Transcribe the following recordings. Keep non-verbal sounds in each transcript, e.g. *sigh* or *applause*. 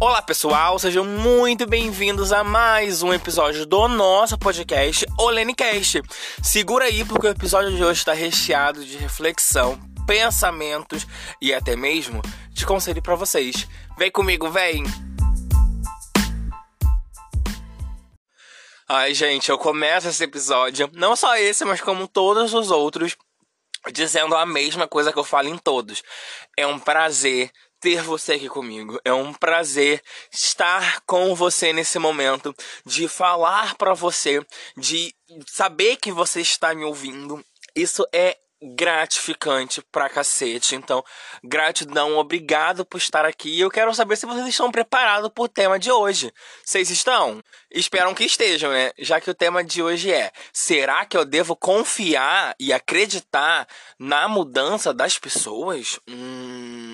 Olá pessoal, sejam muito bem-vindos a mais um episódio do nosso podcast OleneCast. Segura aí porque o episódio de hoje está recheado de reflexão, pensamentos e até mesmo de conselho para vocês. Vem comigo, vem! Ai, gente, eu começo esse episódio, não só esse, mas como todos os outros, dizendo a mesma coisa que eu falo em todos. É um prazer ter você aqui comigo. É um prazer estar com você nesse momento, de falar para você, de saber que você está me ouvindo. Isso é gratificante pra cacete. Então, gratidão, obrigado por estar aqui. Eu quero saber se vocês estão preparados pro tema de hoje. Vocês estão? Esperam que estejam, né? Já que o tema de hoje é: será que eu devo confiar e acreditar na mudança das pessoas? Hum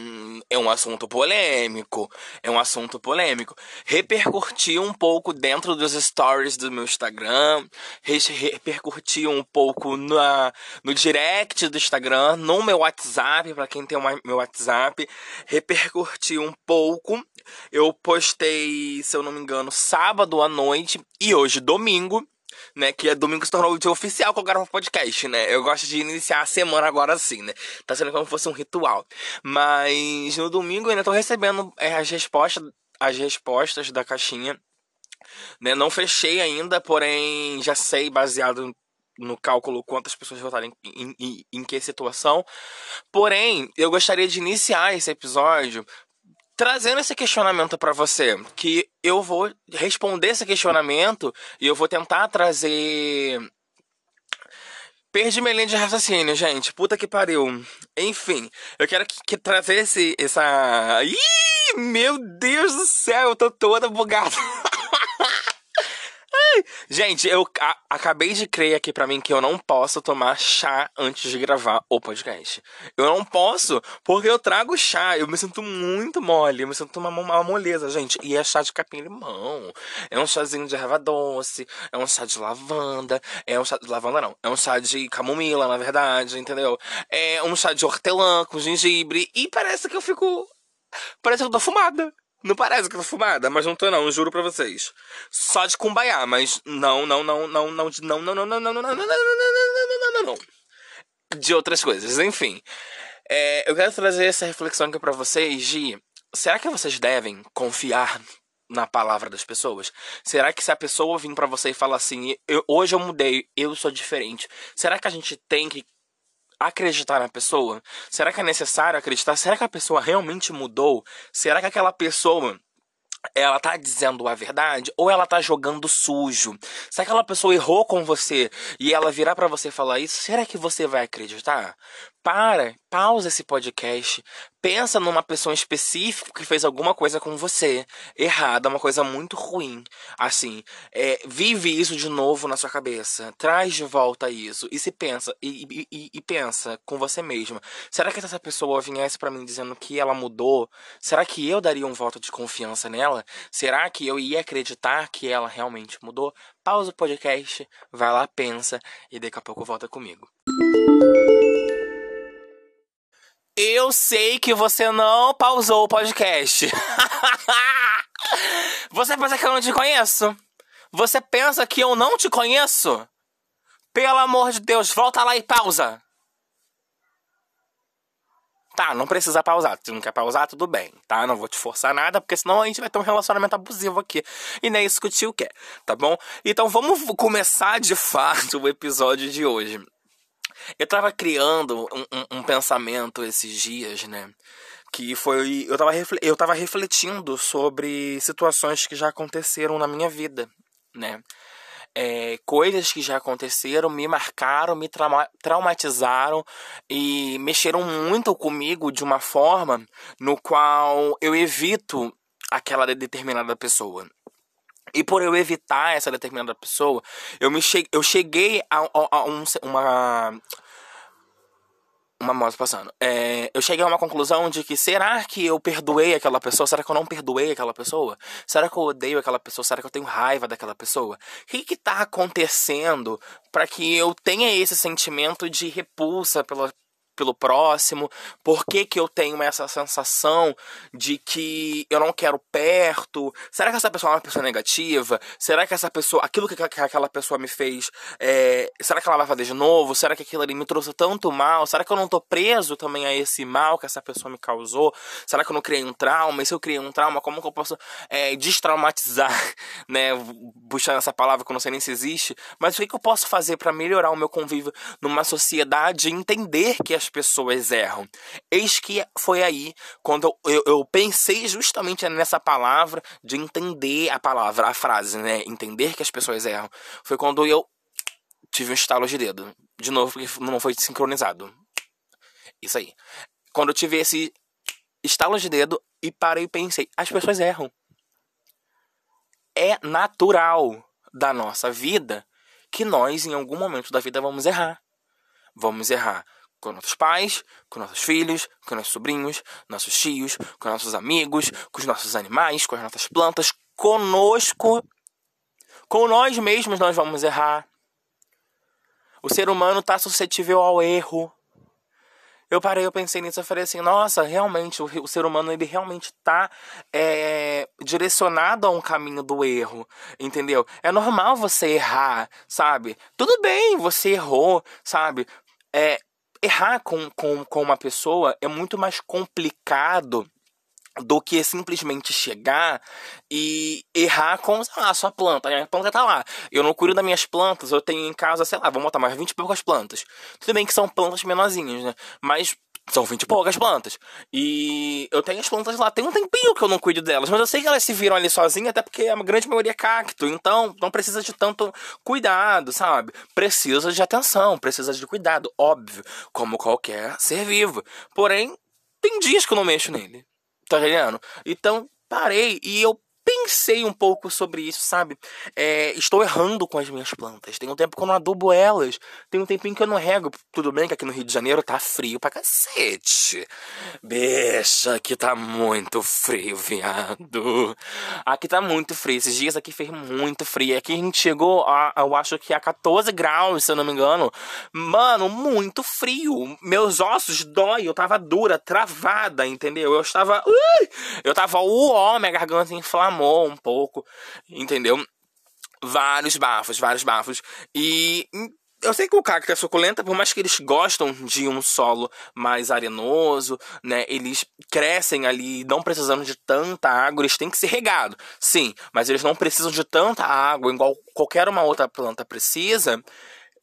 é um assunto polêmico. É um assunto polêmico. Repercutiu um pouco dentro dos stories do meu Instagram. Repercutiu um pouco na, no direct do Instagram, no meu WhatsApp, para quem tem uma, meu WhatsApp. Repercutiu um pouco. Eu postei, se eu não me engano, sábado à noite e hoje, domingo né? Que é domingo se tornou o dia oficial que eu gravo podcast, né? Eu gosto de iniciar a semana agora assim, né? Tá sendo como se fosse um ritual. Mas no domingo eu ainda tô recebendo é, as respostas, as respostas da caixinha. Né? Não fechei ainda, porém já sei, baseado no cálculo quantas pessoas votaram em, em, em, em, que situação. Porém, eu gostaria de iniciar esse episódio trazendo esse questionamento para você, que eu vou responder esse questionamento e eu vou tentar trazer Perdi minha linha de raciocínio, gente. Puta que pariu. Enfim, eu quero que, que trazer esse, essa. Ih, meu Deus do céu, eu tô toda bugada. *laughs* Gente, eu acabei de crer aqui para mim que eu não posso tomar chá antes de gravar o podcast. Eu não posso, porque eu trago chá. Eu me sinto muito mole, eu me sinto uma, uma moleza, gente. E é chá de capim-limão. É um chazinho de erva doce, é um chá de lavanda, é um chá de lavanda não, é um chá de camomila, na verdade, entendeu? É um chá de hortelã com gengibre e parece que eu fico Parece que eu tô fumada. Não parece que tô fumada, mas não tô não, juro pra vocês. Só de cumbaiá, mas não, não, não, não, não, não, não, não, não, não, não, não, não, não, não, não, não. De outras coisas, enfim. É, eu quero trazer essa reflexão aqui pra vocês de... Será que vocês devem confiar na palavra das pessoas? Será que se a pessoa vir para você e falar assim, hoje eu mudei, eu sou diferente, será que a gente tem que acreditar na pessoa? Será que é necessário acreditar? Será que a pessoa realmente mudou? Será que aquela pessoa ela tá dizendo a verdade ou ela tá jogando sujo? Se aquela pessoa errou com você e ela virar para você falar isso, será que você vai acreditar? Para, pausa esse podcast, pensa numa pessoa específica que fez alguma coisa com você errada, uma coisa muito ruim. Assim, é, vive isso de novo na sua cabeça, traz de volta isso e se pensa e, e, e pensa com você mesma. Será que essa pessoa viesse para mim dizendo que ela mudou? Será que eu daria um voto de confiança nela? Será que eu ia acreditar que ela realmente mudou? Pausa o podcast, vai lá, pensa e daqui a pouco volta comigo. Eu sei que você não pausou o podcast. *laughs* você pensa que eu não te conheço? Você pensa que eu não te conheço? Pelo amor de Deus, volta lá e pausa. Tá, não precisa pausar. Se não quer pausar, tudo bem, tá? Não vou te forçar nada, porque senão a gente vai ter um relacionamento abusivo aqui. E nem isso que o tio quer, tá bom? Então vamos começar de fato o episódio de hoje. Eu tava criando um, um, um, pensamento esses dias, né? Que foi. Eu tava, eu tava refletindo sobre situações que já aconteceram na minha vida, né? É, coisas que já aconteceram me marcaram, me trauma traumatizaram e mexeram muito comigo de uma forma no qual eu evito aquela determinada pessoa. E por eu evitar essa determinada pessoa, eu, me che eu cheguei a, a, a um, uma. Uma moto passando. É, eu cheguei a uma conclusão de que será que eu perdoei aquela pessoa? Será que eu não perdoei aquela pessoa? Será que eu odeio aquela pessoa? Será que eu tenho raiva daquela pessoa? O que que tá acontecendo para que eu tenha esse sentimento de repulsa pela, pelo próximo? Por que, que eu tenho essa sensação de que eu não quero perto? Será que essa pessoa é uma pessoa negativa? Será que essa pessoa, aquilo que, que aquela pessoa me fez, é, será que ela vai fazer de novo? Será que aquilo ali me trouxe tanto mal? Será que eu não tô preso também a esse mal que essa pessoa me causou? Será que eu não criei um trauma? E se eu criei um trauma, como que eu posso é, destraumatizar, *laughs* né? Puxando essa palavra que eu não sei nem se existe. Mas o que, que eu posso fazer para melhorar o meu convívio numa sociedade e entender que as pessoas erram? Eis que foi aí quando eu, eu, eu pensei justamente nessa palavra de entender a palavra, a frase, né? Entender que as pessoas erram. Foi quando eu tive um estalo de dedo. De novo, porque não foi sincronizado. Isso aí. Quando eu tive esse estalo de dedo e parei e pensei, as pessoas erram. É natural da nossa vida que nós, em algum momento da vida, vamos errar. Vamos errar com nossos pais, com nossos filhos, com nossos sobrinhos, nossos tios, com nossos amigos, com os nossos animais, com as nossas plantas, conosco, com nós mesmos nós vamos errar. O ser humano está suscetível ao erro. Eu parei, eu pensei nisso, eu falei assim, nossa, realmente, o, o ser humano, ele realmente está é, direcionado a um caminho do erro, entendeu? É normal você errar, sabe? Tudo bem, você errou, sabe? É, errar com, com, com uma pessoa é muito mais complicado do que simplesmente chegar e errar com ah, a sua planta. A planta tá lá. Eu não cuido das minhas plantas, eu tenho em casa, sei lá, vamos botar mais 20 e poucas plantas. Tudo bem que são plantas menorzinhas, né? Mas são 20 e poucas plantas. E eu tenho as plantas lá, tem um tempinho que eu não cuido delas, mas eu sei que elas se viram ali sozinhas, até porque a grande maioria é cacto. Então, não precisa de tanto cuidado, sabe? Precisa de atenção, precisa de cuidado, óbvio, como qualquer ser vivo. Porém, tem dias que eu não mexo nele. Tá entendendo? Então, parei e eu pensei um pouco sobre isso, sabe? É, estou errando com as minhas plantas. Tem um tempo que eu não adubo elas. Tem um tempinho que eu não rego. Tudo bem que aqui no Rio de Janeiro tá frio pra cacete. Bicha, aqui tá muito frio, viado. Aqui tá muito frio. Esses dias aqui fez muito frio. Aqui a gente chegou a, eu acho que a 14 graus, se eu não me engano. Mano, muito frio. Meus ossos dói. Eu tava dura, travada, entendeu? Eu estava. Uh, eu tava uó, minha garganta inflamada um pouco, entendeu? Vários bafos, vários bafos. E eu sei que o cacto é suculenta, por mais que eles gostam de um solo mais arenoso, né? Eles crescem ali, não precisando de tanta água, eles têm que ser regados. Sim, mas eles não precisam de tanta água, igual qualquer uma outra planta precisa.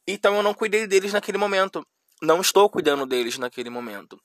Então eu não cuidei deles naquele momento não estou cuidando deles naquele momento.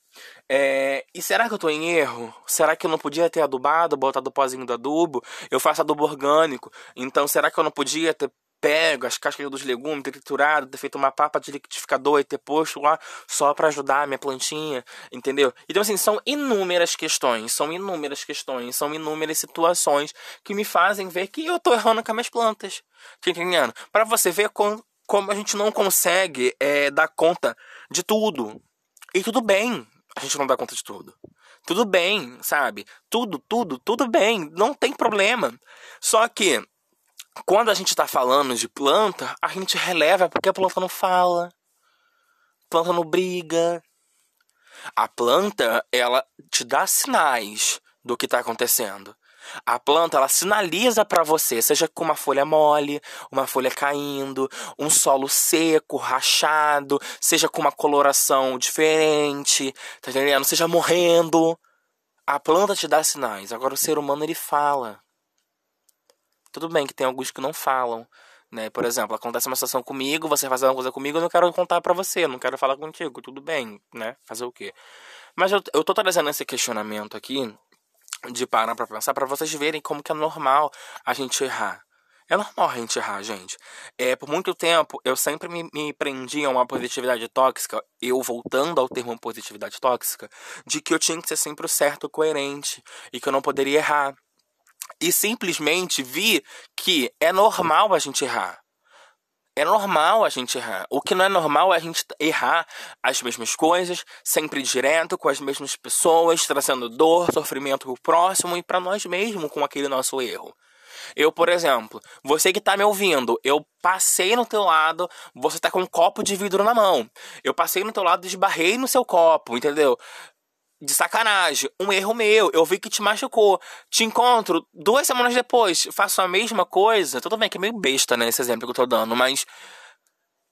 É, e será que eu estou em erro? Será que eu não podia ter adubado, botado o pozinho do adubo? Eu faço adubo orgânico, então será que eu não podia ter pego as cascas dos legumes, ter triturado, ter feito uma papa de liquidificador e ter posto lá só para ajudar a minha plantinha, entendeu? Então, assim, são inúmeras questões, são inúmeras questões, são inúmeras situações que me fazem ver que eu tô errando com as minhas plantas. Tá entendendo? Para você ver como, como a gente não consegue é, dar conta de tudo. E tudo bem a gente não dá conta de tudo. Tudo bem, sabe? Tudo, tudo, tudo bem. Não tem problema. Só que quando a gente está falando de planta, a gente releva porque a planta não fala. A planta não briga. A planta, ela te dá sinais do que está acontecendo. A planta ela sinaliza para você, seja com uma folha mole, uma folha caindo, um solo seco, rachado, seja com uma coloração diferente, tá entendendo? Seja morrendo. A planta te dá sinais. Agora o ser humano ele fala. Tudo bem que tem alguns que não falam, né? Por exemplo, acontece uma situação comigo, você faz uma coisa comigo, eu não quero contar para você, não quero falar contigo, tudo bem, né? Fazer o quê? Mas eu, eu tô trazendo esse questionamento aqui de parar pra pensar, para vocês verem como que é normal a gente errar. É normal a gente errar, gente. É, por muito tempo, eu sempre me, me prendi a uma positividade tóxica, eu voltando ao termo positividade tóxica, de que eu tinha que ser sempre o certo, coerente, e que eu não poderia errar. E simplesmente vi que é normal a gente errar. É normal a gente errar. O que não é normal é a gente errar as mesmas coisas, sempre direto, com as mesmas pessoas, trazendo dor, sofrimento pro próximo e para nós mesmos com aquele nosso erro. Eu, por exemplo, você que tá me ouvindo, eu passei no teu lado, você tá com um copo de vidro na mão. Eu passei no teu lado, esbarrei no seu copo, entendeu? De sacanagem, um erro meu, eu vi que te machucou. Te encontro duas semanas depois, faço a mesma coisa. Tudo bem que é meio besta, né, esse exemplo que eu tô dando, mas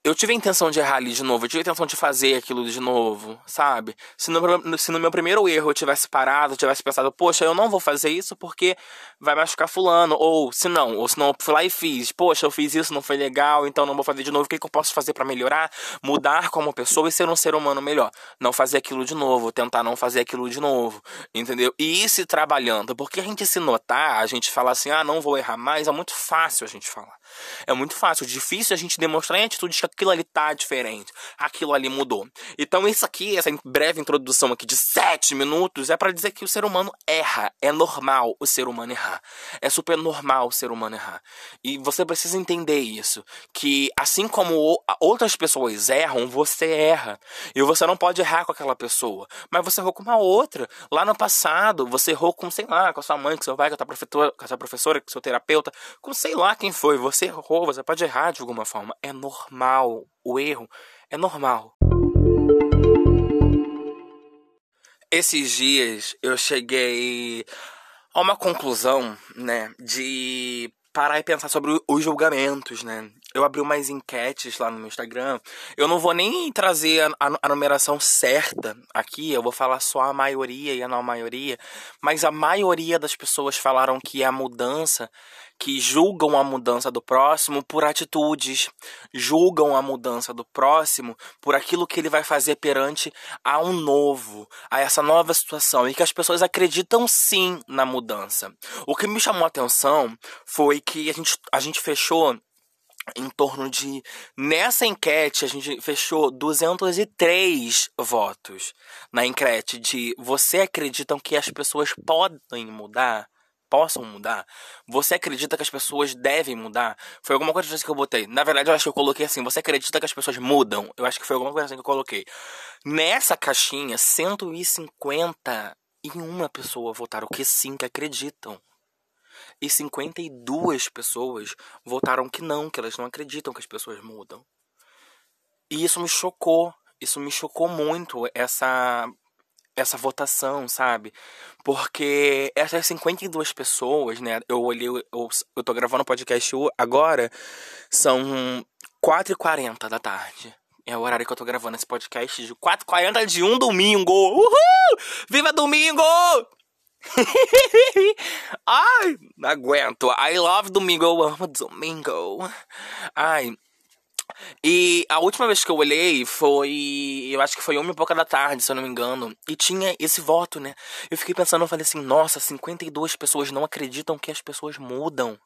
eu tive a intenção de errar ali de novo, eu tive a intenção de fazer aquilo de novo, sabe? Se no, se no meu primeiro erro eu tivesse parado, eu tivesse pensado, poxa, eu não vou fazer isso porque vai machucar fulano, ou se não, ou se não eu fui lá e fiz, poxa, eu fiz isso, não foi legal, então não vou fazer de novo, o que, que eu posso fazer para melhorar? Mudar como pessoa e ser um ser humano melhor. Não fazer aquilo de novo, tentar não fazer aquilo de novo, entendeu? E ir se trabalhando, porque a gente se notar, a gente falar assim, ah, não vou errar mais, é muito fácil a gente falar. É muito fácil, difícil a gente demonstrar em atitudes que aquilo ali tá diferente, aquilo ali mudou. Então, isso aqui, essa breve introdução aqui de sete minutos, é para dizer que o ser humano erra. É normal o ser humano errar. É super normal o ser humano errar. E você precisa entender isso. Que assim como outras pessoas erram, você erra. E você não pode errar com aquela pessoa. Mas você errou com uma outra. Lá no passado, você errou com, sei lá, com a sua mãe, com seu pai, com a sua professora, com a sua professora, com seu terapeuta, com sei lá quem foi. Você errou, você pode errar de alguma forma. É normal o erro é normal. Esses dias eu cheguei a uma conclusão, né, de parar e pensar sobre os julgamentos, né? Eu abri umas enquetes lá no meu Instagram. Eu não vou nem trazer a, a, a, numeração certa aqui, eu vou falar só a maioria e a não maioria. Mas a maioria das pessoas falaram que a mudança que julgam a mudança do próximo por atitudes, julgam a mudança do próximo por aquilo que ele vai fazer perante a um novo, a essa nova situação, e que as pessoas acreditam sim na mudança. O que me chamou a atenção foi que a gente, a gente fechou em torno de. Nessa enquete, a gente fechou 203 votos na enquete de você acreditam que as pessoas podem mudar? Possam mudar? Você acredita que as pessoas devem mudar? Foi alguma coisa assim que eu botei. Na verdade, eu acho que eu coloquei assim: você acredita que as pessoas mudam? Eu acho que foi alguma coisa assim que eu coloquei. Nessa caixinha, 151 pessoas votaram que sim, que acreditam. E 52 pessoas votaram que não, que elas não acreditam que as pessoas mudam. E isso me chocou. Isso me chocou muito, essa essa votação, sabe? Porque essas 52 pessoas, né? Eu olhei, eu, eu tô gravando o podcast agora, são 4h40 da tarde. É o horário que eu tô gravando esse podcast de 4h40 de um domingo. Uhul! Viva domingo! *laughs* Ai, não aguento. I love domingo. Eu amo domingo. Ai, e a última vez que eu olhei foi. Eu acho que foi uma e pouca da tarde, se eu não me engano. E tinha esse voto, né? Eu fiquei pensando, eu falei assim: nossa, 52 pessoas não acreditam que as pessoas mudam.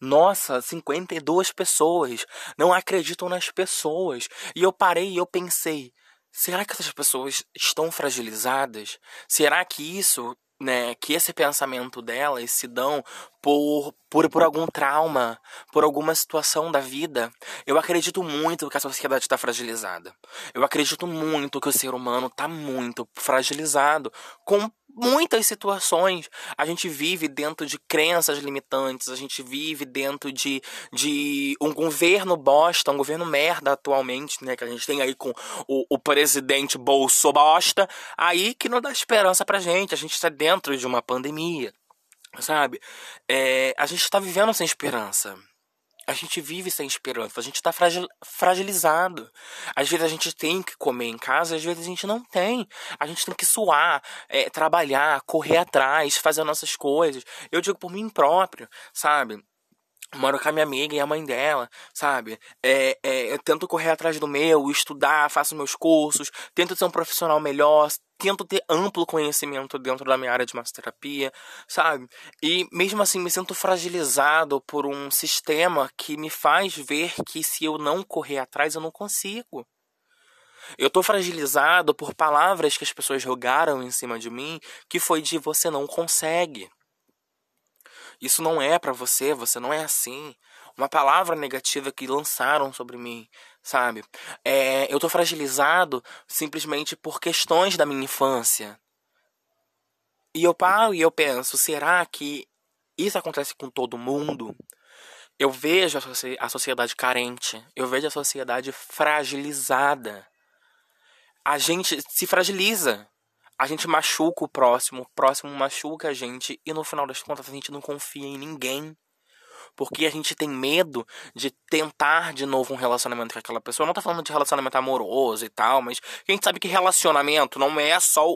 Nossa, 52 pessoas não acreditam nas pessoas. E eu parei e eu pensei: será que essas pessoas estão fragilizadas? Será que isso né, que esse pensamento delas se dão por, por, por algum trauma, por alguma situação da vida. Eu acredito muito que a sociedade está fragilizada. Eu acredito muito que o ser humano está muito fragilizado com muitas situações. A gente vive dentro de crenças limitantes, a gente vive dentro de, de um governo bosta, um governo merda atualmente, né? Que a gente tem aí com o, o presidente Bolso Bosta, aí que não dá esperança pra gente. A gente está dentro de uma pandemia, sabe? É, a gente está vivendo sem esperança. A gente vive sem esperança, a gente está fragil, fragilizado. Às vezes a gente tem que comer em casa, às vezes a gente não tem. A gente tem que suar, é, trabalhar, correr atrás, fazer nossas coisas. Eu digo por mim próprio, sabe? moro com a minha amiga e a mãe dela, sabe? É, é, eu tento correr atrás do meu, estudar, faço meus cursos, tento ser um profissional melhor, tento ter amplo conhecimento dentro da minha área de massoterapia, sabe? E mesmo assim me sinto fragilizado por um sistema que me faz ver que se eu não correr atrás eu não consigo. Eu tô fragilizado por palavras que as pessoas jogaram em cima de mim, que foi de você não consegue. Isso não é para você, você não é assim. Uma palavra negativa que lançaram sobre mim, sabe? É, eu tô fragilizado simplesmente por questões da minha infância. E eu paro e eu penso, será que isso acontece com todo mundo, eu vejo a sociedade carente, eu vejo a sociedade fragilizada. A gente se fragiliza. A gente machuca o próximo, o próximo machuca a gente e no final das contas a gente não confia em ninguém porque a gente tem medo de tentar de novo um relacionamento com aquela pessoa. Não tô falando de relacionamento amoroso e tal, mas a gente sabe que relacionamento não é só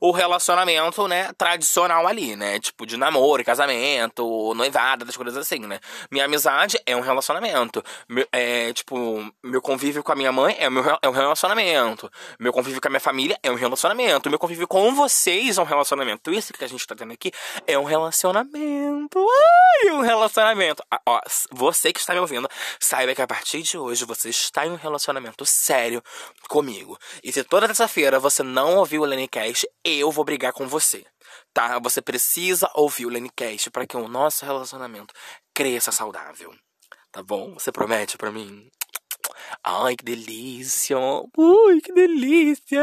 o relacionamento, né, tradicional ali, né? Tipo, de namoro, casamento, noivada, das coisas assim, né? Minha amizade é um relacionamento. É, tipo, meu convívio com a minha mãe é, meu, é um relacionamento. Meu convívio com a minha família é um relacionamento. Meu convívio com vocês é um relacionamento. Isso que a gente tá tendo aqui é um relacionamento. Ai, um relacionamento. Ó, você que está me ouvindo, saiba que a partir de hoje você está em um relacionamento sério comigo. E se toda terça-feira você não ouviu o Lenicast, eu vou brigar com você. Tá? Você precisa ouvir o Lenicast para que o nosso relacionamento cresça saudável. Tá bom? Você promete para mim? Ai, que delícia! Ui, que delícia!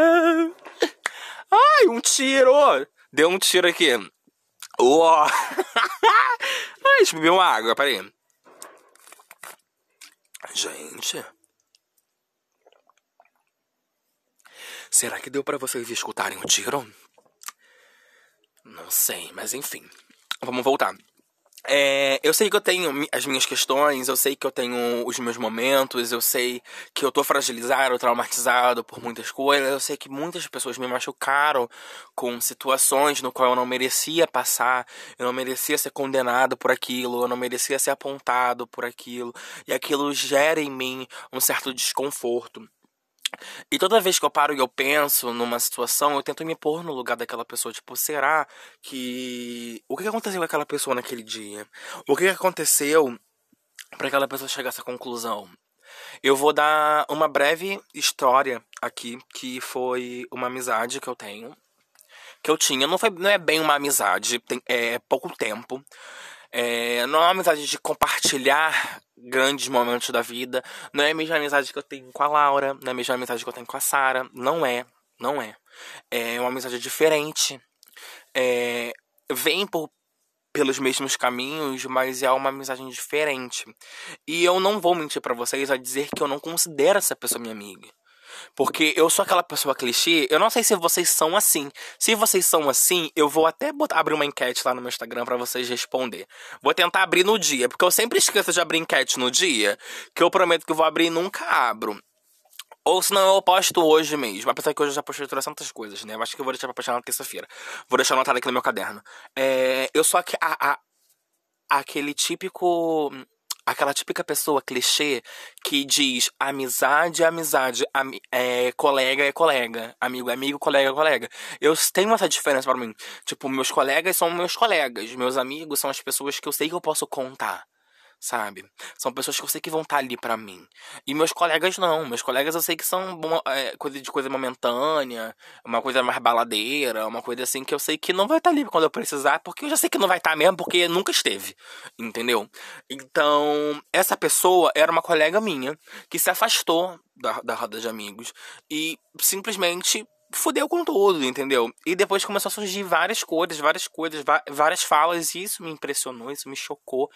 Ai, um tiro! Deu um tiro aqui. Uó! *laughs* Ai, deixa eu beber uma água, peraí. Gente. Será que deu para vocês escutarem o tiro? Não sei, mas enfim. Vamos voltar. É, eu sei que eu tenho as minhas questões, eu sei que eu tenho os meus momentos, eu sei que eu tô fragilizado, traumatizado por muitas coisas, eu sei que muitas pessoas me machucaram com situações no qual eu não merecia passar, eu não merecia ser condenado por aquilo, eu não merecia ser apontado por aquilo, e aquilo gera em mim um certo desconforto. E toda vez que eu paro e eu penso numa situação, eu tento me pôr no lugar daquela pessoa. Tipo, será que. O que aconteceu com aquela pessoa naquele dia? O que aconteceu para aquela pessoa chegar a essa conclusão? Eu vou dar uma breve história aqui, que foi uma amizade que eu tenho. Que eu tinha. Não, foi, não é bem uma amizade, tem, é pouco tempo. É, não é uma amizade de compartilhar grandes momentos da vida. Não é a mesma amizade que eu tenho com a Laura, não é a mesma amizade que eu tenho com a Sara. Não é, não é. É uma amizade diferente. É, vem por, pelos mesmos caminhos, mas é uma amizade diferente. E eu não vou mentir para vocês a dizer que eu não considero essa pessoa minha amiga. Porque eu sou aquela pessoa clichê, eu não sei se vocês são assim. Se vocês são assim, eu vou até botar, abrir uma enquete lá no meu Instagram para vocês responder. Vou tentar abrir no dia, porque eu sempre esqueço de abrir enquete no dia, que eu prometo que eu vou abrir e nunca abro. Ou senão eu posto hoje mesmo. Apesar que hoje eu já postei tantas coisas, né? Eu acho que eu vou deixar pra postar na terça-feira. Vou deixar anotado aqui no meu caderno. É, eu sou aqui, a, a, aquele típico aquela típica pessoa clichê que diz amizade é amizade, am é, colega é colega, amigo é amigo, colega é colega. Eu tenho essa diferença para mim. Tipo, meus colegas são meus colegas, meus amigos são as pessoas que eu sei que eu posso contar sabe? São pessoas que eu sei que vão estar tá ali para mim. E meus colegas não. Meus colegas eu sei que são é, coisa de coisa momentânea, uma coisa mais baladeira, uma coisa assim que eu sei que não vai estar tá ali quando eu precisar, porque eu já sei que não vai estar tá mesmo, porque nunca esteve. Entendeu? Então, essa pessoa era uma colega minha que se afastou da, da roda de amigos e simplesmente fudeu com tudo, entendeu? E depois começou a surgir várias coisas, várias coisas, várias falas, e isso me impressionou, isso me chocou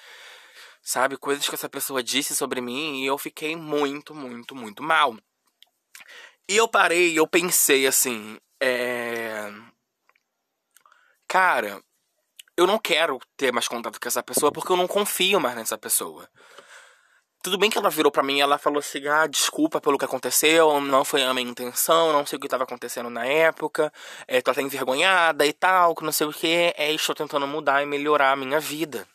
sabe? Coisas que essa pessoa disse sobre mim e eu fiquei muito, muito, muito mal. E eu parei, eu pensei assim, é. Cara, eu não quero ter mais contato com essa pessoa porque eu não confio mais nessa pessoa. Tudo bem que ela virou para mim e ela falou assim: ah, desculpa pelo que aconteceu, não foi a minha intenção, não sei o que estava acontecendo na época, é, tô até envergonhada e tal, que não sei o que, é, estou tentando mudar e melhorar a minha vida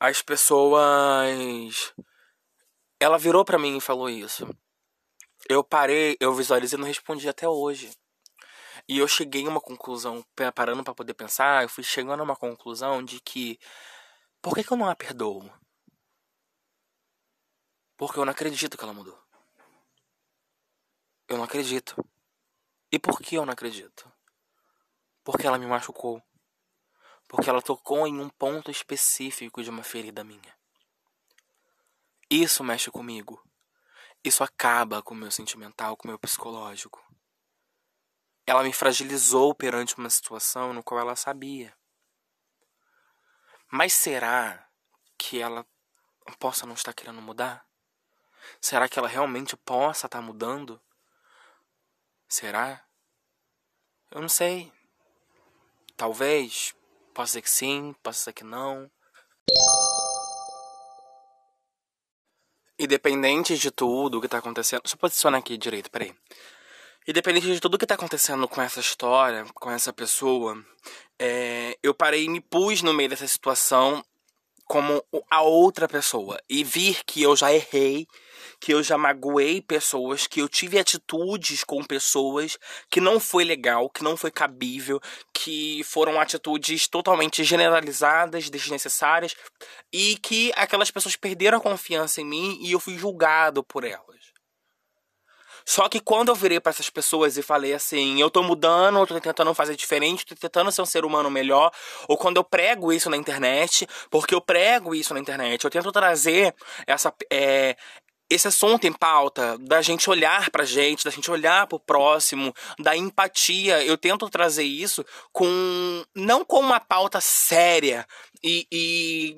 as pessoas. Ela virou para mim e falou isso. Eu parei, eu visualizei e não respondi até hoje. E eu cheguei a uma conclusão, parando para poder pensar, eu fui chegando a uma conclusão de que por que, que eu não a perdoo? Porque eu não acredito que ela mudou. Eu não acredito. E por que eu não acredito? Porque ela me machucou porque ela tocou em um ponto específico de uma ferida minha. Isso mexe comigo. Isso acaba com o meu sentimental, com o meu psicológico. Ela me fragilizou perante uma situação no qual ela sabia. Mas será que ela possa não estar querendo mudar? Será que ela realmente possa estar mudando? Será? Eu não sei. Talvez. Pode ser que sim, pode ser que não. Independente de tudo que tá acontecendo. Eu posicionar aqui direito, peraí. Independente de tudo que tá acontecendo com essa história, com essa pessoa, é, eu parei e me pus no meio dessa situação como a outra pessoa e vir que eu já errei, que eu já magoei pessoas, que eu tive atitudes com pessoas que não foi legal, que não foi cabível, que foram atitudes totalmente generalizadas, desnecessárias e que aquelas pessoas perderam a confiança em mim e eu fui julgado por elas. Só que quando eu virei para essas pessoas e falei assim, eu tô mudando, eu tô tentando fazer diferente, tô tentando ser um ser humano melhor, ou quando eu prego isso na internet, porque eu prego isso na internet, eu tento trazer essa, é, esse assunto em pauta, da gente olhar pra gente, da gente olhar pro próximo, da empatia. Eu tento trazer isso com. não com uma pauta séria e, e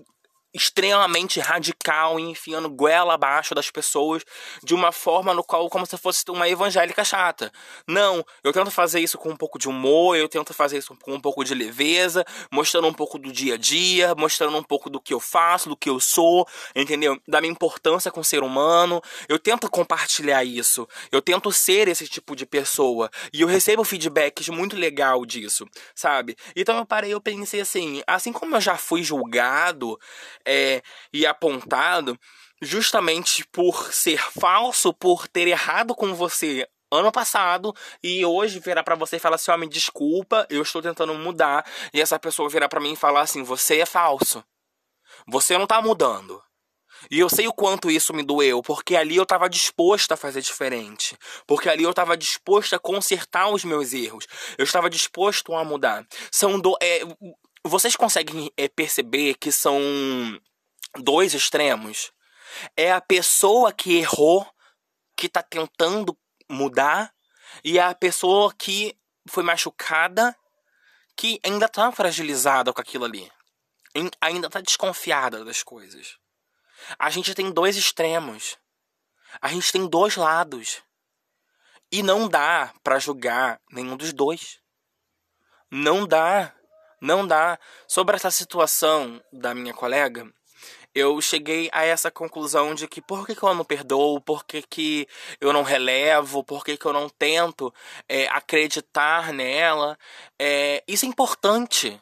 extremamente radical e enfiando goela abaixo das pessoas de uma forma no qual como se fosse uma evangélica chata. Não, eu tento fazer isso com um pouco de humor, eu tento fazer isso com um pouco de leveza, mostrando um pouco do dia a dia, mostrando um pouco do que eu faço, do que eu sou, entendeu? Da minha importância com o ser humano. Eu tento compartilhar isso. Eu tento ser esse tipo de pessoa e eu recebo feedbacks muito legal disso, sabe? Então eu parei, eu pensei assim, assim como eu já fui julgado, é, e apontado justamente por ser falso, por ter errado com você ano passado e hoje virar para você e falar assim: "Ó, oh, me desculpa, eu estou tentando mudar". E essa pessoa virar para mim e falar assim: "Você é falso. Você não tá mudando". E eu sei o quanto isso me doeu, porque ali eu estava disposto a fazer diferente. Porque ali eu estava disposto a consertar os meus erros. Eu estava disposto a mudar. São do, é, vocês conseguem é, perceber que são dois extremos? É a pessoa que errou, que está tentando mudar, e é a pessoa que foi machucada, que ainda está fragilizada com aquilo ali. Ainda está desconfiada das coisas. A gente tem dois extremos. A gente tem dois lados. E não dá para julgar nenhum dos dois. Não dá. Não dá. Sobre essa situação da minha colega, eu cheguei a essa conclusão de que por que, que eu não perdoo, por que, que eu não relevo, por que, que eu não tento é, acreditar nela. É, isso é importante.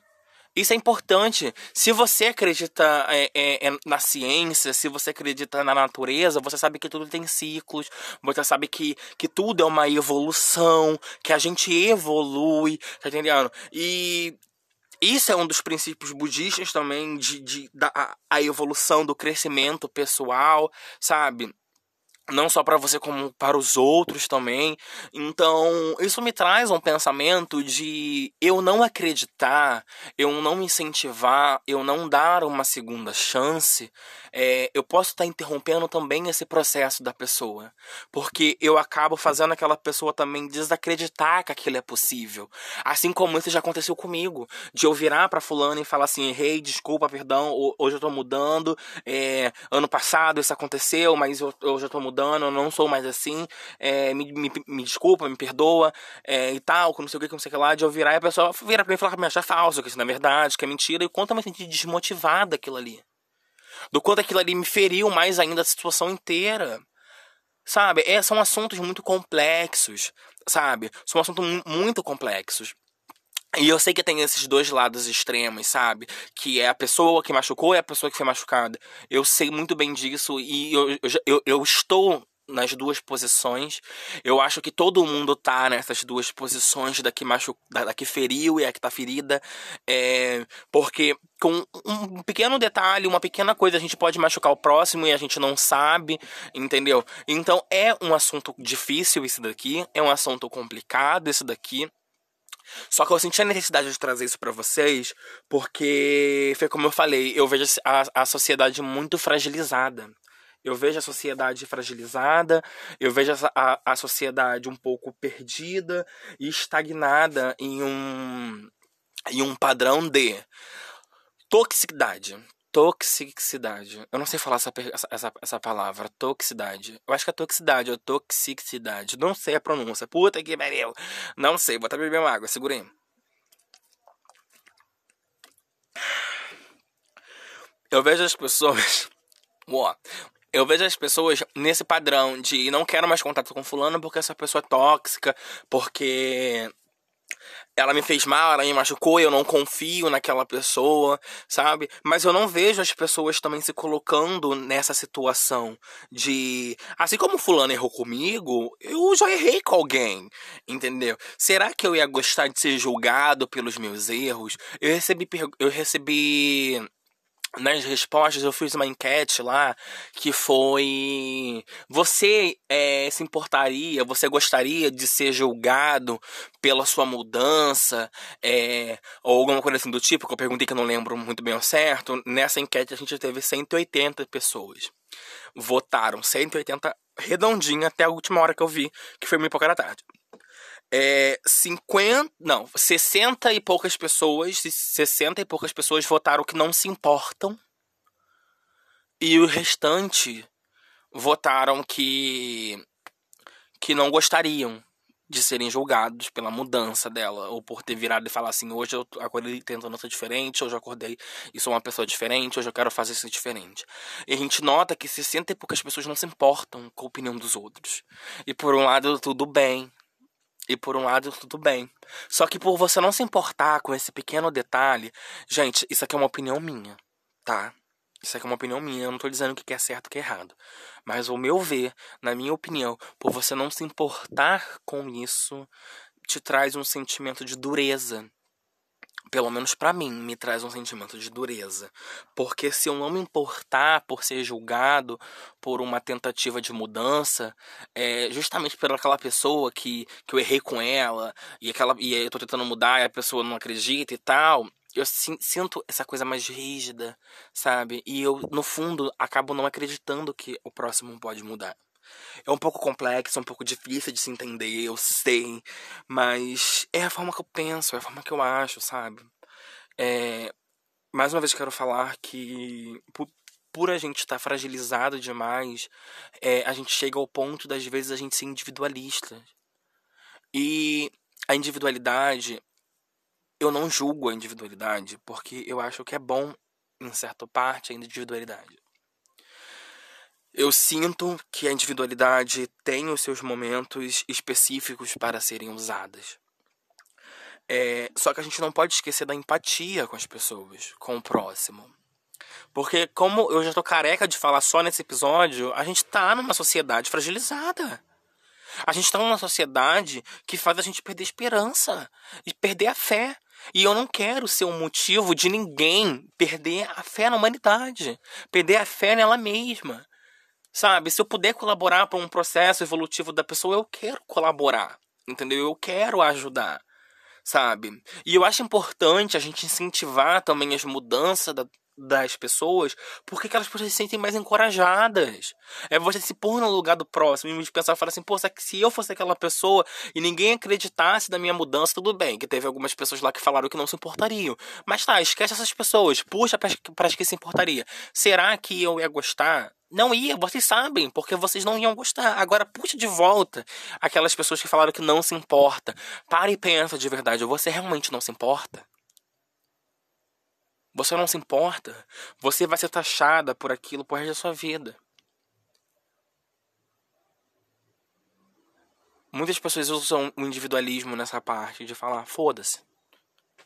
Isso é importante. Se você acredita é, é, é, na ciência, se você acredita na natureza, você sabe que tudo tem ciclos, você sabe que, que tudo é uma evolução, que a gente evolui, tá entendendo? E isso é um dos princípios budistas também de, de da a evolução do crescimento pessoal, sabe? não só para você como para os outros também. Então, isso me traz um pensamento de eu não acreditar, eu não incentivar, eu não dar uma segunda chance. É, eu posso estar interrompendo também esse processo da pessoa, porque eu acabo fazendo aquela pessoa também desacreditar que aquilo é possível. Assim como isso já aconteceu comigo, de eu virar para fulano e falar assim, errei, desculpa, perdão, hoje eu tô mudando, é, ano passado isso aconteceu, mas hoje eu tô mudando eu não sou mais assim, é, me, me, me, desculpa, me perdoa, é, e tal, não sei o que, que não sei o que lá, de eu virar e a pessoa vira pra mim e falar que me acha falso, que isso não é verdade, que é mentira, e o quanto eu me senti desmotivada aquilo ali. Do quanto aquilo ali me feriu mais ainda a situação inteira. Sabe? É, são assuntos muito complexos, sabe? São assuntos muito complexos. E eu sei que tem esses dois lados extremos, sabe? Que é a pessoa que machucou e a pessoa que foi machucada. Eu sei muito bem disso e eu, eu, eu estou nas duas posições. Eu acho que todo mundo tá nessas duas posições da que, machu... da que feriu e a que tá ferida. É... Porque com um pequeno detalhe, uma pequena coisa, a gente pode machucar o próximo e a gente não sabe, entendeu? Então é um assunto difícil esse daqui, é um assunto complicado esse daqui. Só que eu senti a necessidade de trazer isso para vocês, porque foi como eu falei, eu vejo a, a sociedade muito fragilizada. Eu vejo a sociedade fragilizada, eu vejo a, a, sociedade um pouco perdida e estagnada em um, em um padrão de Toxicidade. Toxicidade. Eu não sei falar essa, essa, essa palavra. Toxicidade. Eu acho que é toxicidade ou toxicidade. Não sei a pronúncia. Puta que pariu. Não sei. Vou até beber uma água. Segura aí. Eu vejo as pessoas. *laughs* Uó, eu vejo as pessoas nesse padrão de não quero mais contato com fulano porque essa pessoa é tóxica, porque ela me fez mal, ela me machucou, eu não confio naquela pessoa, sabe? Mas eu não vejo as pessoas também se colocando nessa situação de. Assim como Fulano errou comigo, eu já errei com alguém, entendeu? Será que eu ia gostar de ser julgado pelos meus erros? Eu recebi. Eu recebi nas respostas eu fiz uma enquete lá que foi você é, se importaria você gostaria de ser julgado pela sua mudança é, ou alguma coisa assim do tipo? Que eu perguntei que eu não lembro muito bem ao certo. Nessa enquete a gente teve 180 pessoas. Votaram 180 redondinho até a última hora que eu vi que foi meio pouca da tarde é, 50, não, 60 e poucas pessoas, 60 e poucas pessoas votaram que não se importam. E o restante votaram que que não gostariam de serem julgados pela mudança dela, ou por ter virado e falar assim, hoje eu acordei tentando ser diferente, hoje eu acordei e sou uma pessoa diferente, hoje eu quero fazer isso diferente. E a gente nota que 60 e poucas pessoas não se importam com a opinião dos outros. E por um lado, tudo bem, e por um lado, tudo bem. Só que por você não se importar com esse pequeno detalhe, gente, isso aqui é uma opinião minha, tá? Isso aqui é uma opinião minha, eu não tô dizendo o que é certo o que é errado. Mas o meu ver, na minha opinião, por você não se importar com isso, te traz um sentimento de dureza pelo menos para mim, me traz um sentimento de dureza. Porque se eu não me importar por ser julgado por uma tentativa de mudança, é, justamente por aquela pessoa que, que eu errei com ela, e, aquela, e eu tô tentando mudar e a pessoa não acredita e tal, eu sinto essa coisa mais rígida, sabe? E eu, no fundo, acabo não acreditando que o próximo pode mudar. É um pouco complexo, um pouco difícil de se entender, eu sei. Mas é a forma que eu penso, é a forma que eu acho, sabe? É, mais uma vez quero falar que por, por a gente estar tá fragilizado demais, é, a gente chega ao ponto das vezes a gente ser individualista. E a individualidade, eu não julgo a individualidade, porque eu acho que é bom, em certa parte, a individualidade. Eu sinto que a individualidade tem os seus momentos específicos para serem usadas. É, só que a gente não pode esquecer da empatia com as pessoas, com o próximo. Porque, como eu já tô careca de falar só nesse episódio, a gente tá numa sociedade fragilizada. A gente tá numa sociedade que faz a gente perder esperança e perder a fé. E eu não quero ser um motivo de ninguém perder a fé na humanidade, perder a fé nela mesma. Sabe? Se eu puder colaborar para um processo evolutivo da pessoa, eu quero colaborar. Entendeu? Eu quero ajudar. Sabe? E eu acho importante a gente incentivar também as mudanças da, das pessoas, porque aquelas pessoas se sentem mais encorajadas. É você se pôr no lugar do próximo e pensar, falar assim, pô, se eu fosse aquela pessoa e ninguém acreditasse da minha mudança, tudo bem. Que teve algumas pessoas lá que falaram que não se importariam. Mas tá, esquece essas pessoas, puxa para as que se importaria. Será que eu ia gostar não ia, vocês sabem, porque vocês não iam gostar. Agora puxa de volta aquelas pessoas que falaram que não se importa. Pare e pensa de verdade, você realmente não se importa? Você não se importa? Você vai ser taxada por aquilo por resto da sua vida. Muitas pessoas usam o individualismo nessa parte de falar, foda-se.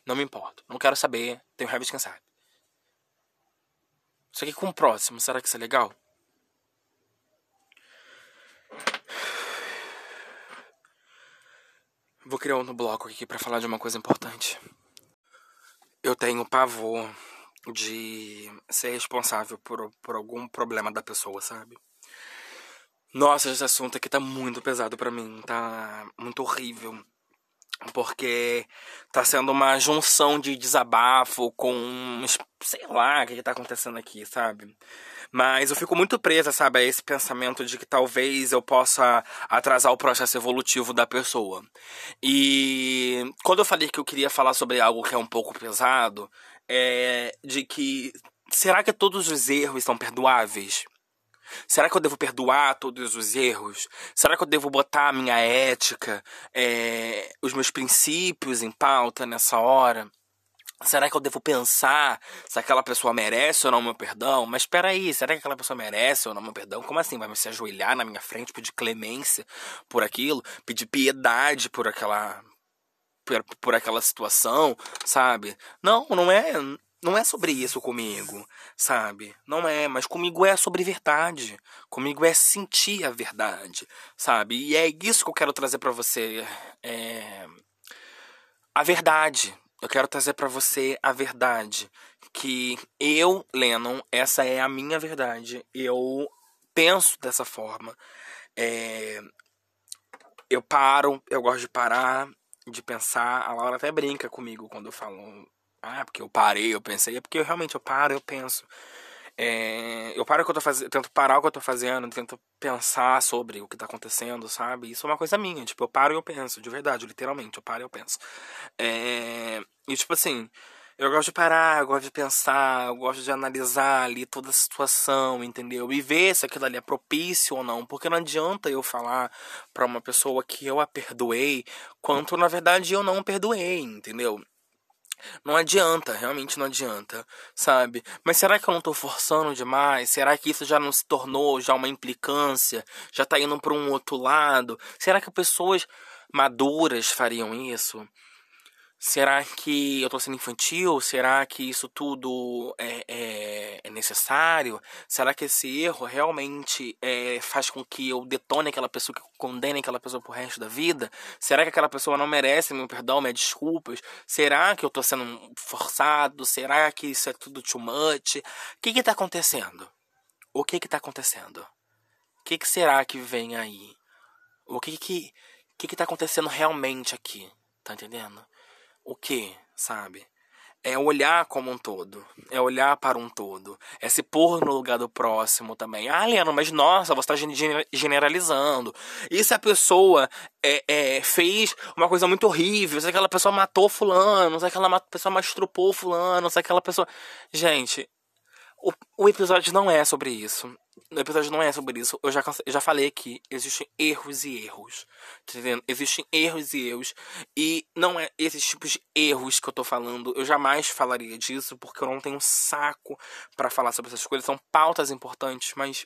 Não me importo, não quero saber, tenho raiva de cansado. Só que com o próximo, será que isso é legal? Vou criar outro bloco aqui para falar de uma coisa importante. Eu tenho pavor de ser responsável por, por algum problema da pessoa, sabe? Nossa, esse assunto aqui tá muito pesado para mim, tá muito horrível. Porque tá sendo uma junção de desabafo com. sei lá o que, que tá acontecendo aqui, sabe? Mas eu fico muito presa, sabe, a esse pensamento de que talvez eu possa atrasar o processo evolutivo da pessoa. E quando eu falei que eu queria falar sobre algo que é um pouco pesado, é, de que será que todos os erros são perdoáveis? Será que eu devo perdoar todos os erros? Será que eu devo botar a minha ética, é, os meus princípios em pauta nessa hora? Será que eu devo pensar se aquela pessoa merece ou não meu perdão? Mas espera aí, será que aquela pessoa merece ou não meu perdão? Como assim? Vai me se ajoelhar na minha frente, pedir clemência por aquilo, pedir piedade por aquela por, por aquela situação, sabe? Não, não é, não é sobre isso comigo, sabe? Não é, mas comigo é sobre verdade. Comigo é sentir a verdade, sabe? E é isso que eu quero trazer para você, é a verdade eu quero trazer para você a verdade. Que eu, Lennon, essa é a minha verdade. Eu penso dessa forma. É... Eu paro, eu gosto de parar, de pensar. A Laura até brinca comigo quando eu falo. Ah, porque eu parei, eu pensei. É porque eu realmente eu paro, eu penso. É, eu paro o que eu tô fazendo, tento parar o que eu tô fazendo, tento pensar sobre o que tá acontecendo, sabe? Isso é uma coisa minha, tipo, eu paro e eu penso, de verdade, literalmente, eu paro e eu penso. É, e tipo assim, eu gosto de parar, eu gosto de pensar, eu gosto de analisar ali toda a situação, entendeu? E ver se aquilo ali é propício ou não, porque não adianta eu falar para uma pessoa que eu a perdoei, quanto na verdade eu não perdoei, entendeu? Não adianta, realmente não adianta, sabe? Mas será que eu não tô forçando demais? Será que isso já não se tornou já uma implicância? Já tá indo para um outro lado? Será que pessoas maduras fariam isso? Será que eu tô sendo infantil? Será que isso tudo é, é, é necessário? Será que esse erro realmente é, faz com que eu detone aquela pessoa, que condene aquela pessoa pro resto da vida? Será que aquela pessoa não merece meu perdão, minhas desculpas? Será que eu tô sendo forçado? Será que isso é tudo too much? O que que tá acontecendo? O que que tá acontecendo? O que que será que vem aí? O que que, que que tá acontecendo realmente aqui? Tá entendendo? o que, sabe? É olhar como um todo. É olhar para um todo. É se pôr no lugar do próximo também. Ah, Leandro, mas nossa, você está generalizando. E se a pessoa é, é, fez uma coisa muito horrível? Se aquela pessoa matou fulano? Se aquela pessoa mastrupou fulano? Se aquela pessoa... Gente, o, o episódio não é sobre isso. O episódio não é sobre isso. Eu já, eu já falei aqui. Existem erros e erros. Tá entendendo? Existem erros e erros. E não é esses tipos de erros que eu tô falando. Eu jamais falaria disso, porque eu não tenho saco para falar sobre essas coisas. São pautas importantes, mas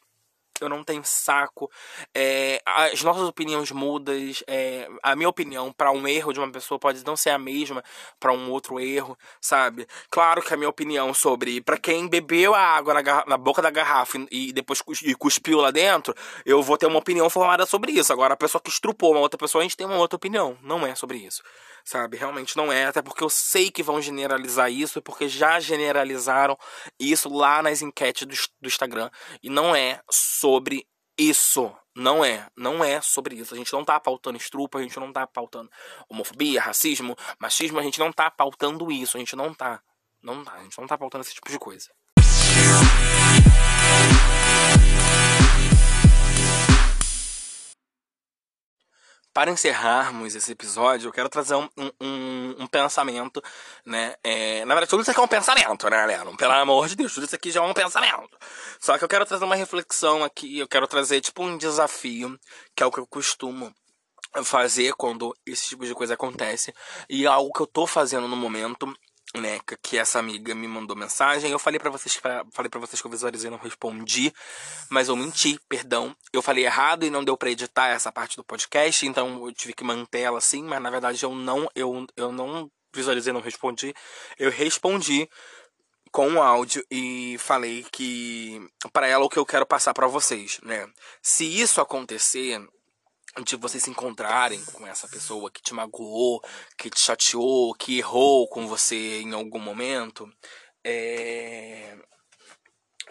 eu não tenho saco. É, as nossas opiniões mudas, é, a minha opinião para um erro de uma pessoa pode não ser a mesma para um outro erro, sabe? Claro que a minha opinião sobre para quem bebeu a água na, na boca da garrafa e, e depois cus, e cuspiu lá dentro, eu vou ter uma opinião formada sobre isso. Agora, a pessoa que estrupou uma outra pessoa, a gente tem uma outra opinião. Não é sobre isso sabe? Realmente não é, até porque eu sei que vão generalizar isso, porque já generalizaram isso lá nas enquetes do, do Instagram, e não é sobre isso. Não é, não é sobre isso. A gente não tá pautando estrupa, a gente não tá pautando homofobia, racismo, machismo, a gente não tá pautando isso, a gente não tá. Não tá, a gente não tá pautando esse tipo de coisa. Para encerrarmos esse episódio, eu quero trazer um, um, um pensamento, né? É, na verdade, tudo isso aqui é um pensamento, né, Leandro? Pelo amor de Deus, tudo isso aqui já é um pensamento. Só que eu quero trazer uma reflexão aqui, eu quero trazer, tipo, um desafio, que é o que eu costumo fazer quando esse tipo de coisa acontece. E é algo que eu tô fazendo no momento, né, que essa amiga me mandou mensagem. Eu falei para vocês, falei para vocês que eu visualizei e não respondi, mas eu menti, perdão. Eu falei errado e não deu para editar essa parte do podcast, então eu tive que manter ela assim, mas na verdade eu não eu, eu não visualizei, não respondi. Eu respondi com o áudio e falei que para ela o que eu quero passar para vocês, né? Se isso acontecer, de vocês se encontrarem com essa pessoa que te magoou, que te chateou, que errou com você em algum momento, é...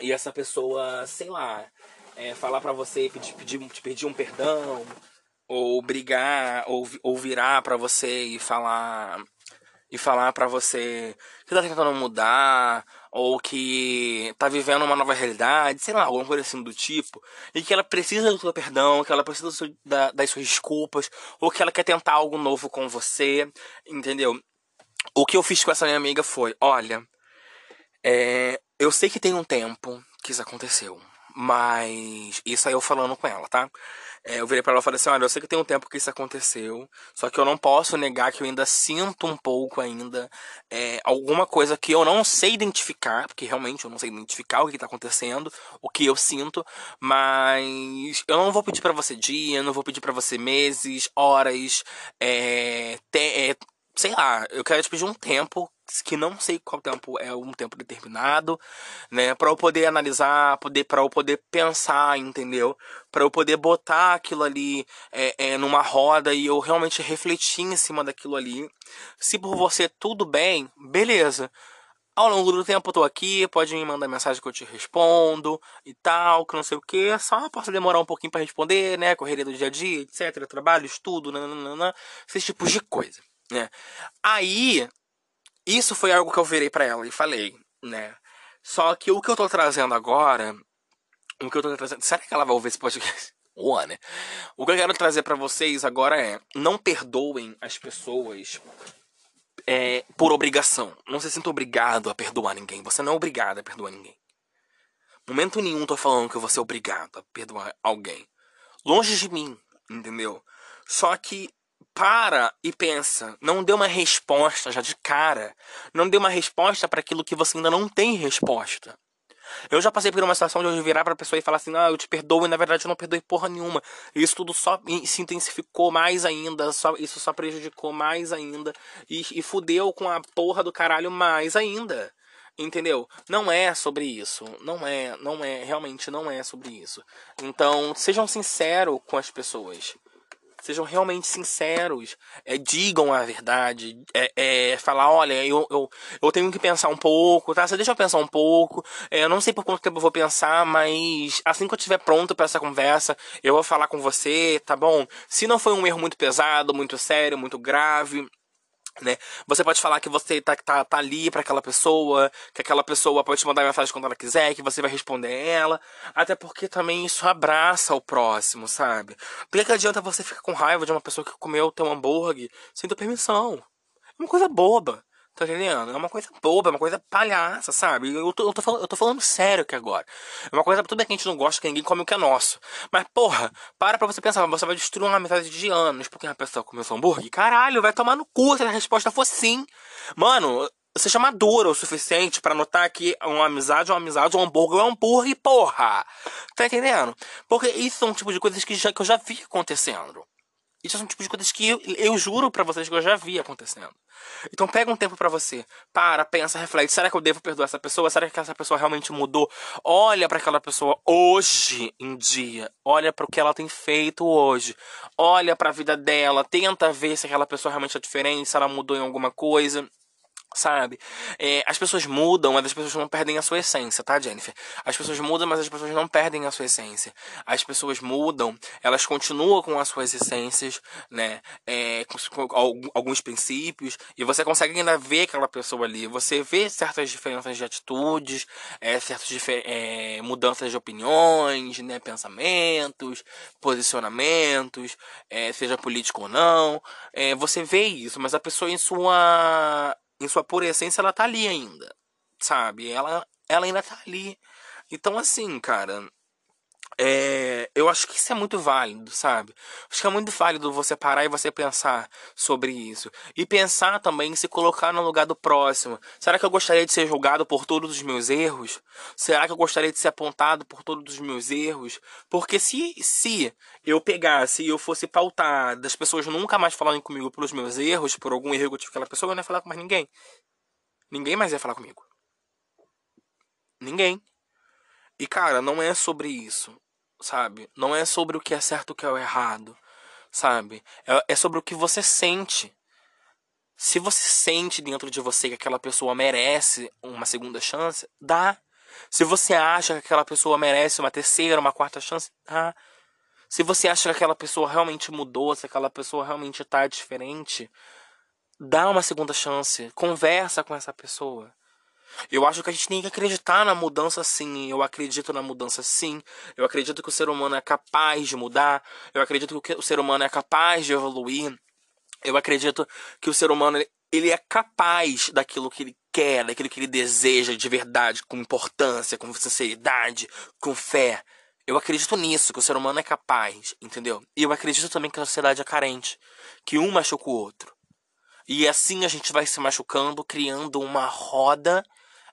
e essa pessoa, sei lá, é, falar para você, pedir, pedir, te pedir um perdão, ou brigar, ou, ou virar para você e falar e falar para você que tá tentando mudar ou que tá vivendo uma nova realidade, sei lá, alguma coisa assim do tipo, e que ela precisa do seu perdão, que ela precisa da, das suas desculpas, ou que ela quer tentar algo novo com você, entendeu? O que eu fiz com essa minha amiga foi, olha, É, eu sei que tem um tempo que isso aconteceu. Mas isso aí eu falando com ela, tá? É, eu virei pra ela e falei assim, olha, eu sei que tem um tempo que isso aconteceu, só que eu não posso negar que eu ainda sinto um pouco ainda é, alguma coisa que eu não sei identificar, porque realmente eu não sei identificar o que tá acontecendo, o que eu sinto, mas eu não vou pedir para você dia, não vou pedir para você meses, horas, é, te, é, sei lá, eu quero te pedir um tempo que não sei qual tempo é um tempo determinado, né, para eu poder analisar, poder para eu poder pensar, entendeu? Para eu poder botar aquilo ali é, é, numa roda e eu realmente refletir em cima daquilo ali. Se por você tudo bem, beleza. Ao longo do tempo eu tô aqui, pode me mandar mensagem que eu te respondo e tal, que não sei o que. Só posso demorar um pouquinho para responder, né? Correria do dia a dia, etc. Trabalho, estudo, nananana, esses tipos de coisa, né? Aí isso foi algo que eu virei para ela e falei, né? Só que o que eu tô trazendo agora, o que eu tô trazendo, será que ela vai ouvir esse podcast? *laughs* Boa, né? O que eu quero trazer para vocês agora é: não perdoem as pessoas é, por obrigação. Não se sinta obrigado a perdoar ninguém. Você não é obrigado a perdoar ninguém. Momento nenhum tô falando que você é obrigado a perdoar alguém. Longe de mim, entendeu? Só que para e pensa. Não dê uma resposta já de cara. Não dê uma resposta para aquilo que você ainda não tem resposta. Eu já passei por uma situação de eu virar pra pessoa e falar assim, ah, eu te perdoo, e na verdade eu não perdoei porra nenhuma. Isso tudo só se intensificou mais ainda, só, isso só prejudicou mais ainda. E, e fudeu com a porra do caralho mais ainda. Entendeu? Não é sobre isso. Não é, não é, realmente não é sobre isso. Então, sejam sinceros com as pessoas. Sejam realmente sinceros. É, digam a verdade. É, é, falar, olha, eu, eu, eu tenho que pensar um pouco, tá? Você deixa eu pensar um pouco. É, eu não sei por quanto tempo eu vou pensar, mas assim que eu estiver pronto para essa conversa, eu vou falar com você, tá bom? Se não foi um erro muito pesado, muito sério, muito grave, né? Você pode falar que você tá, tá, tá ali para aquela pessoa, que aquela pessoa pode te mandar mensagem quando ela quiser, que você vai responder ela. Até porque também isso abraça o próximo, sabe? Por que adianta você ficar com raiva de uma pessoa que comeu teu hambúrguer sem tua permissão? É uma coisa boba. Tá entendendo? É uma coisa boba, é uma coisa palhaça, sabe? Eu tô, eu tô, falando, eu tô falando sério aqui agora. É uma coisa, tudo bem que a gente não gosta que ninguém come o que é nosso. Mas, porra, para pra você pensar, você vai destruir uma amizade de anos porque uma pessoa comeu seu hambúrguer? Caralho, vai tomar no cu se a resposta for sim. Mano, seja madura o suficiente para notar que uma amizade é uma amizade, um hambúrguer é um hambúrguer, porra! Tá entendendo? Porque isso são um tipo de coisas que, já, que eu já vi acontecendo. Isso são um tipo de coisas que eu, eu juro para vocês que eu já vi acontecendo. Então pega um tempo para você. Para, pensa, reflete. Será que eu devo perdoar essa pessoa? Será que essa pessoa realmente mudou? Olha para aquela pessoa hoje em dia. Olha para o que ela tem feito hoje. Olha para a vida dela. Tenta ver se aquela pessoa realmente é diferente, se ela mudou em alguma coisa sabe? É, as pessoas mudam, mas as pessoas não perdem a sua essência, tá, Jennifer? As pessoas mudam, mas as pessoas não perdem a sua essência. As pessoas mudam, elas continuam com as suas essências, né? É, com, com, alguns princípios, e você consegue ainda ver aquela pessoa ali. Você vê certas diferenças de atitudes, é, certas é, mudanças de opiniões, né? Pensamentos, posicionamentos, é, seja político ou não. É, você vê isso, mas a pessoa em sua em sua pura essência, ela tá ali ainda. Sabe? Ela, ela ainda tá ali. Então, assim, cara. É, eu acho que isso é muito válido, sabe? Acho que é muito válido você parar e você pensar sobre isso. E pensar também em se colocar no lugar do próximo. Será que eu gostaria de ser julgado por todos os meus erros? Será que eu gostaria de ser apontado por todos os meus erros? Porque se, se eu pegasse e eu fosse pautar das pessoas nunca mais falarem comigo pelos meus erros, por algum erro que eu tive com aquela pessoa, eu não ia falar com mais ninguém. Ninguém mais ia falar comigo. Ninguém. E cara, não é sobre isso sabe? Não é sobre o que é certo e o que é o errado, sabe? É, é sobre o que você sente. Se você sente dentro de você que aquela pessoa merece uma segunda chance, dá. Se você acha que aquela pessoa merece uma terceira, uma quarta chance, dá. Se você acha que aquela pessoa realmente mudou, se aquela pessoa realmente tá diferente, dá uma segunda chance. Conversa com essa pessoa. Eu acho que a gente tem que acreditar na mudança sim. Eu acredito na mudança sim. Eu acredito que o ser humano é capaz de mudar. Eu acredito que o ser humano é capaz de evoluir. Eu acredito que o ser humano ele é capaz daquilo que ele quer, daquilo que ele deseja de verdade, com importância, com sinceridade, com fé. Eu acredito nisso, que o ser humano é capaz, entendeu? E eu acredito também que a sociedade é carente, que um machuca o outro. E assim a gente vai se machucando, criando uma roda,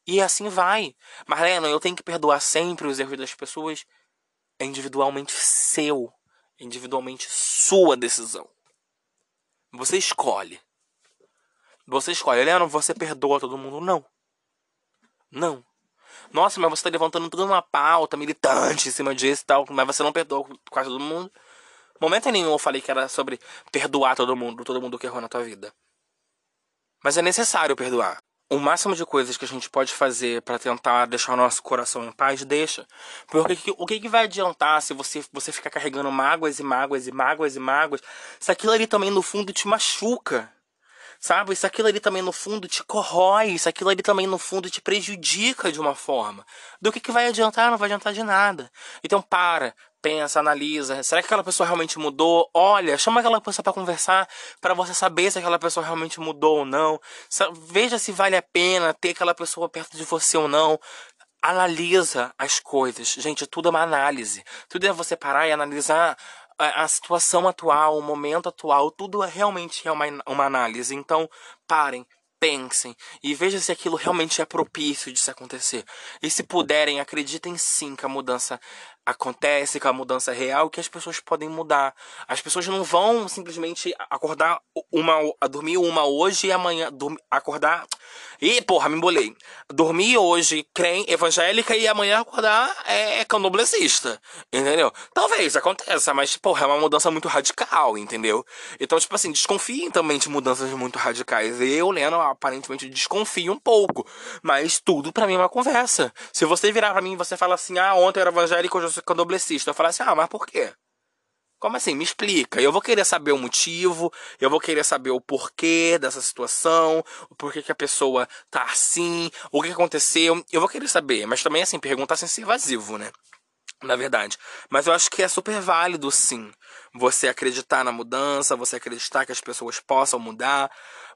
e assim vai. Marlena, eu tenho que perdoar sempre os erros das pessoas. É individualmente seu, individualmente sua decisão. Você escolhe. Você escolhe. Helena, você perdoa todo mundo? Não. Não. Nossa, mas você tá levantando toda uma pauta militante em cima disso e tal, mas você não perdoa quase todo mundo. Momento nenhum eu falei que era sobre perdoar todo mundo, todo mundo que errou na tua vida. Mas é necessário perdoar. O máximo de coisas que a gente pode fazer para tentar deixar o nosso coração em paz, deixa. Porque o que, que vai adiantar se você, você ficar carregando mágoas e mágoas e mágoas e mágoas, se aquilo ali também no fundo te machuca? Sabe? Isso aquilo ali também no fundo te corrói, isso aquilo ali também no fundo te prejudica de uma forma. Do que, que vai adiantar? Não vai adiantar de nada. Então para, pensa, analisa. Será que aquela pessoa realmente mudou? Olha, chama aquela pessoa para conversar para você saber se aquela pessoa realmente mudou ou não. Veja se vale a pena ter aquela pessoa perto de você ou não. Analisa as coisas. Gente, tudo é uma análise. Tudo é você parar e analisar a, situação atual, o momento atual, tudo realmente é uma, uma análise. Então, parem, pensem e vejam se aquilo realmente é propício de se acontecer. E se puderem, acreditem sim que a mudança acontece, que a mudança é real, que as pessoas podem mudar. As pessoas não vão simplesmente acordar uma, dormir uma hoje e amanhã acordar. E, porra, me embolei. Dormir hoje, crem, evangélica e amanhã acordar é, é. Entendeu? Talvez aconteça, mas, porra, é uma mudança muito radical, entendeu? Então, tipo assim, desconfiem também de mudanças muito radicais. Eu, Leno, aparentemente desconfio um pouco. Mas tudo para mim é uma conversa. Se você virar para mim e você fala assim, ah, ontem eu era evangélico, hoje eu sou candomblessista. Eu falo assim, ah, mas por quê? Como assim? Me explica. Eu vou querer saber o motivo, eu vou querer saber o porquê dessa situação, o porquê que a pessoa tá assim, o que aconteceu. Eu vou querer saber, mas também assim, perguntar sem ser invasivo, né? Na verdade. Mas eu acho que é super válido, sim. Você acreditar na mudança, você acreditar que as pessoas possam mudar,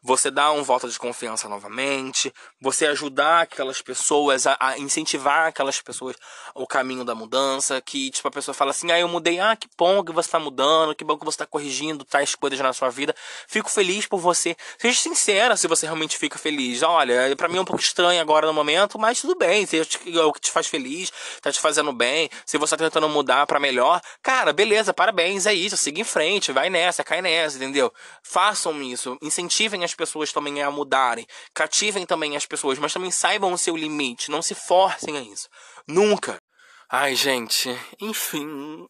você dar um voto de confiança novamente, você ajudar aquelas pessoas, a, a, incentivar aquelas pessoas o caminho da mudança, que tipo a pessoa fala assim, ah, eu mudei, ah, que bom que você está mudando, que bom que você está corrigindo tais coisas na sua vida, fico feliz por você. Seja sincera se você realmente fica feliz. Olha, para mim é um pouco estranho agora no momento, mas tudo bem, se é o que te faz feliz, tá te fazendo bem, se você tá tentando mudar para melhor, cara, beleza, parabéns, é isso, siga em frente, vai nessa, cai nessa, entendeu? Façam isso, incentivem as pessoas também a mudarem. Cativem também as pessoas, mas também saibam o seu limite. Não se forcem a isso. Nunca. Ai, gente. Enfim,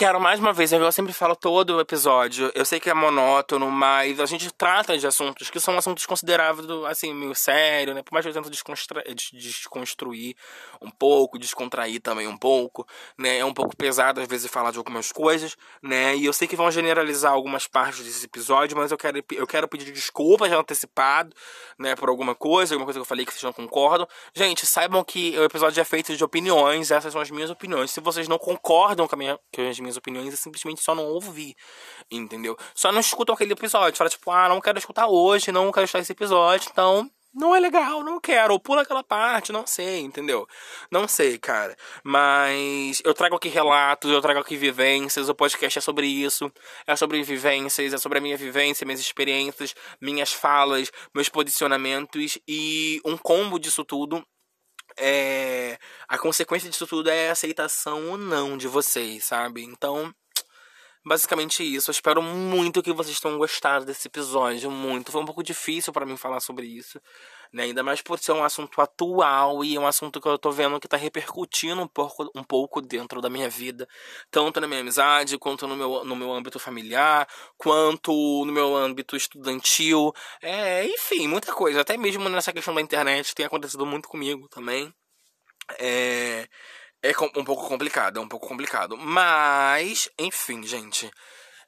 Quero mais uma vez, eu sempre falo todo episódio. Eu sei que é monótono, mas a gente trata de assuntos que são assuntos considerados, assim, meio sério, né? Por mais que eu tento desconstruir um pouco, descontrair também um pouco, né? É um pouco pesado às vezes falar de algumas coisas, né? E eu sei que vão generalizar algumas partes desse episódio, mas eu quero, eu quero pedir desculpas já antecipado, né? Por alguma coisa, alguma coisa que eu falei que vocês não concordam. Gente, saibam que o episódio é feito de opiniões, essas são as minhas opiniões. Se vocês não concordam com, a minha, as minhas minhas opiniões e simplesmente só não ouvir, entendeu? Só não escutam aquele episódio, fala tipo, ah, não quero escutar hoje, não quero escutar esse episódio, então não é legal, não quero, ou pula aquela parte, não sei, entendeu? Não sei, cara. Mas eu trago aqui relatos, eu trago aqui vivências, o podcast é sobre isso, é sobre vivências, é sobre a minha vivência, minhas experiências, minhas falas, meus posicionamentos e um combo disso tudo é, a consequência disso tudo é a aceitação ou não de vocês, sabe? Então, basicamente isso. Eu espero muito que vocês tenham gostado desse episódio, muito. Foi um pouco difícil para mim falar sobre isso, né? Ainda mais por ser um assunto atual e um assunto que eu tô vendo que tá repercutindo um pouco, um pouco dentro da minha vida, tanto na minha amizade, quanto no meu, no meu âmbito familiar, quanto no meu âmbito estudantil. É, enfim, muita coisa. Até mesmo nessa questão da internet tem acontecido muito comigo também. É, é um pouco complicado, é um pouco complicado. Mas, enfim, gente.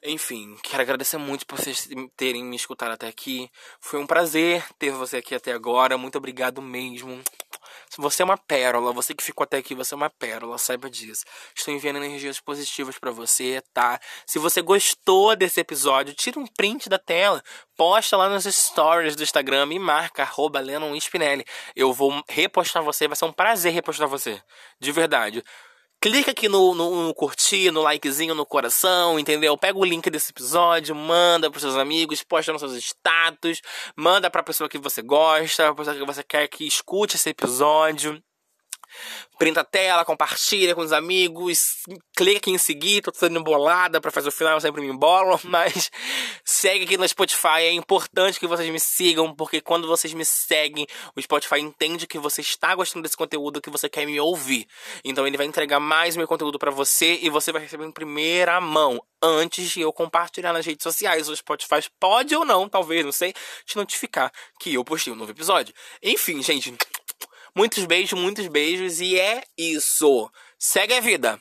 Enfim, quero agradecer muito por vocês terem me escutado até aqui. Foi um prazer ter você aqui até agora. Muito obrigado mesmo. Você é uma pérola, você que ficou até aqui, você é uma pérola, saiba disso. Estou enviando energias positivas para você, tá? Se você gostou desse episódio, tira um print da tela, posta lá nos stories do Instagram e marca arroba Lennon Spinelli. Eu vou repostar você, vai ser um prazer repostar você. De verdade. Clica aqui no, no, no, curtir, no likezinho, no coração, entendeu? Pega o link desse episódio, manda pros seus amigos, posta nos seus status, manda pra pessoa que você gosta, pra pessoa que você quer que escute esse episódio. Printa a tela, compartilha com os amigos, clica em seguir, tô sendo embolada pra fazer o final, eu sempre me embolo, *laughs* mas segue aqui no Spotify, é importante que vocês me sigam, porque quando vocês me seguem, o Spotify entende que você está gostando desse conteúdo, que você quer me ouvir. Então ele vai entregar mais meu conteúdo para você e você vai receber em primeira mão, antes de eu compartilhar nas redes sociais. O Spotify pode ou não, talvez, não sei, te notificar que eu postei um novo episódio. Enfim, gente, Muitos beijos, muitos beijos e é isso. Segue a vida.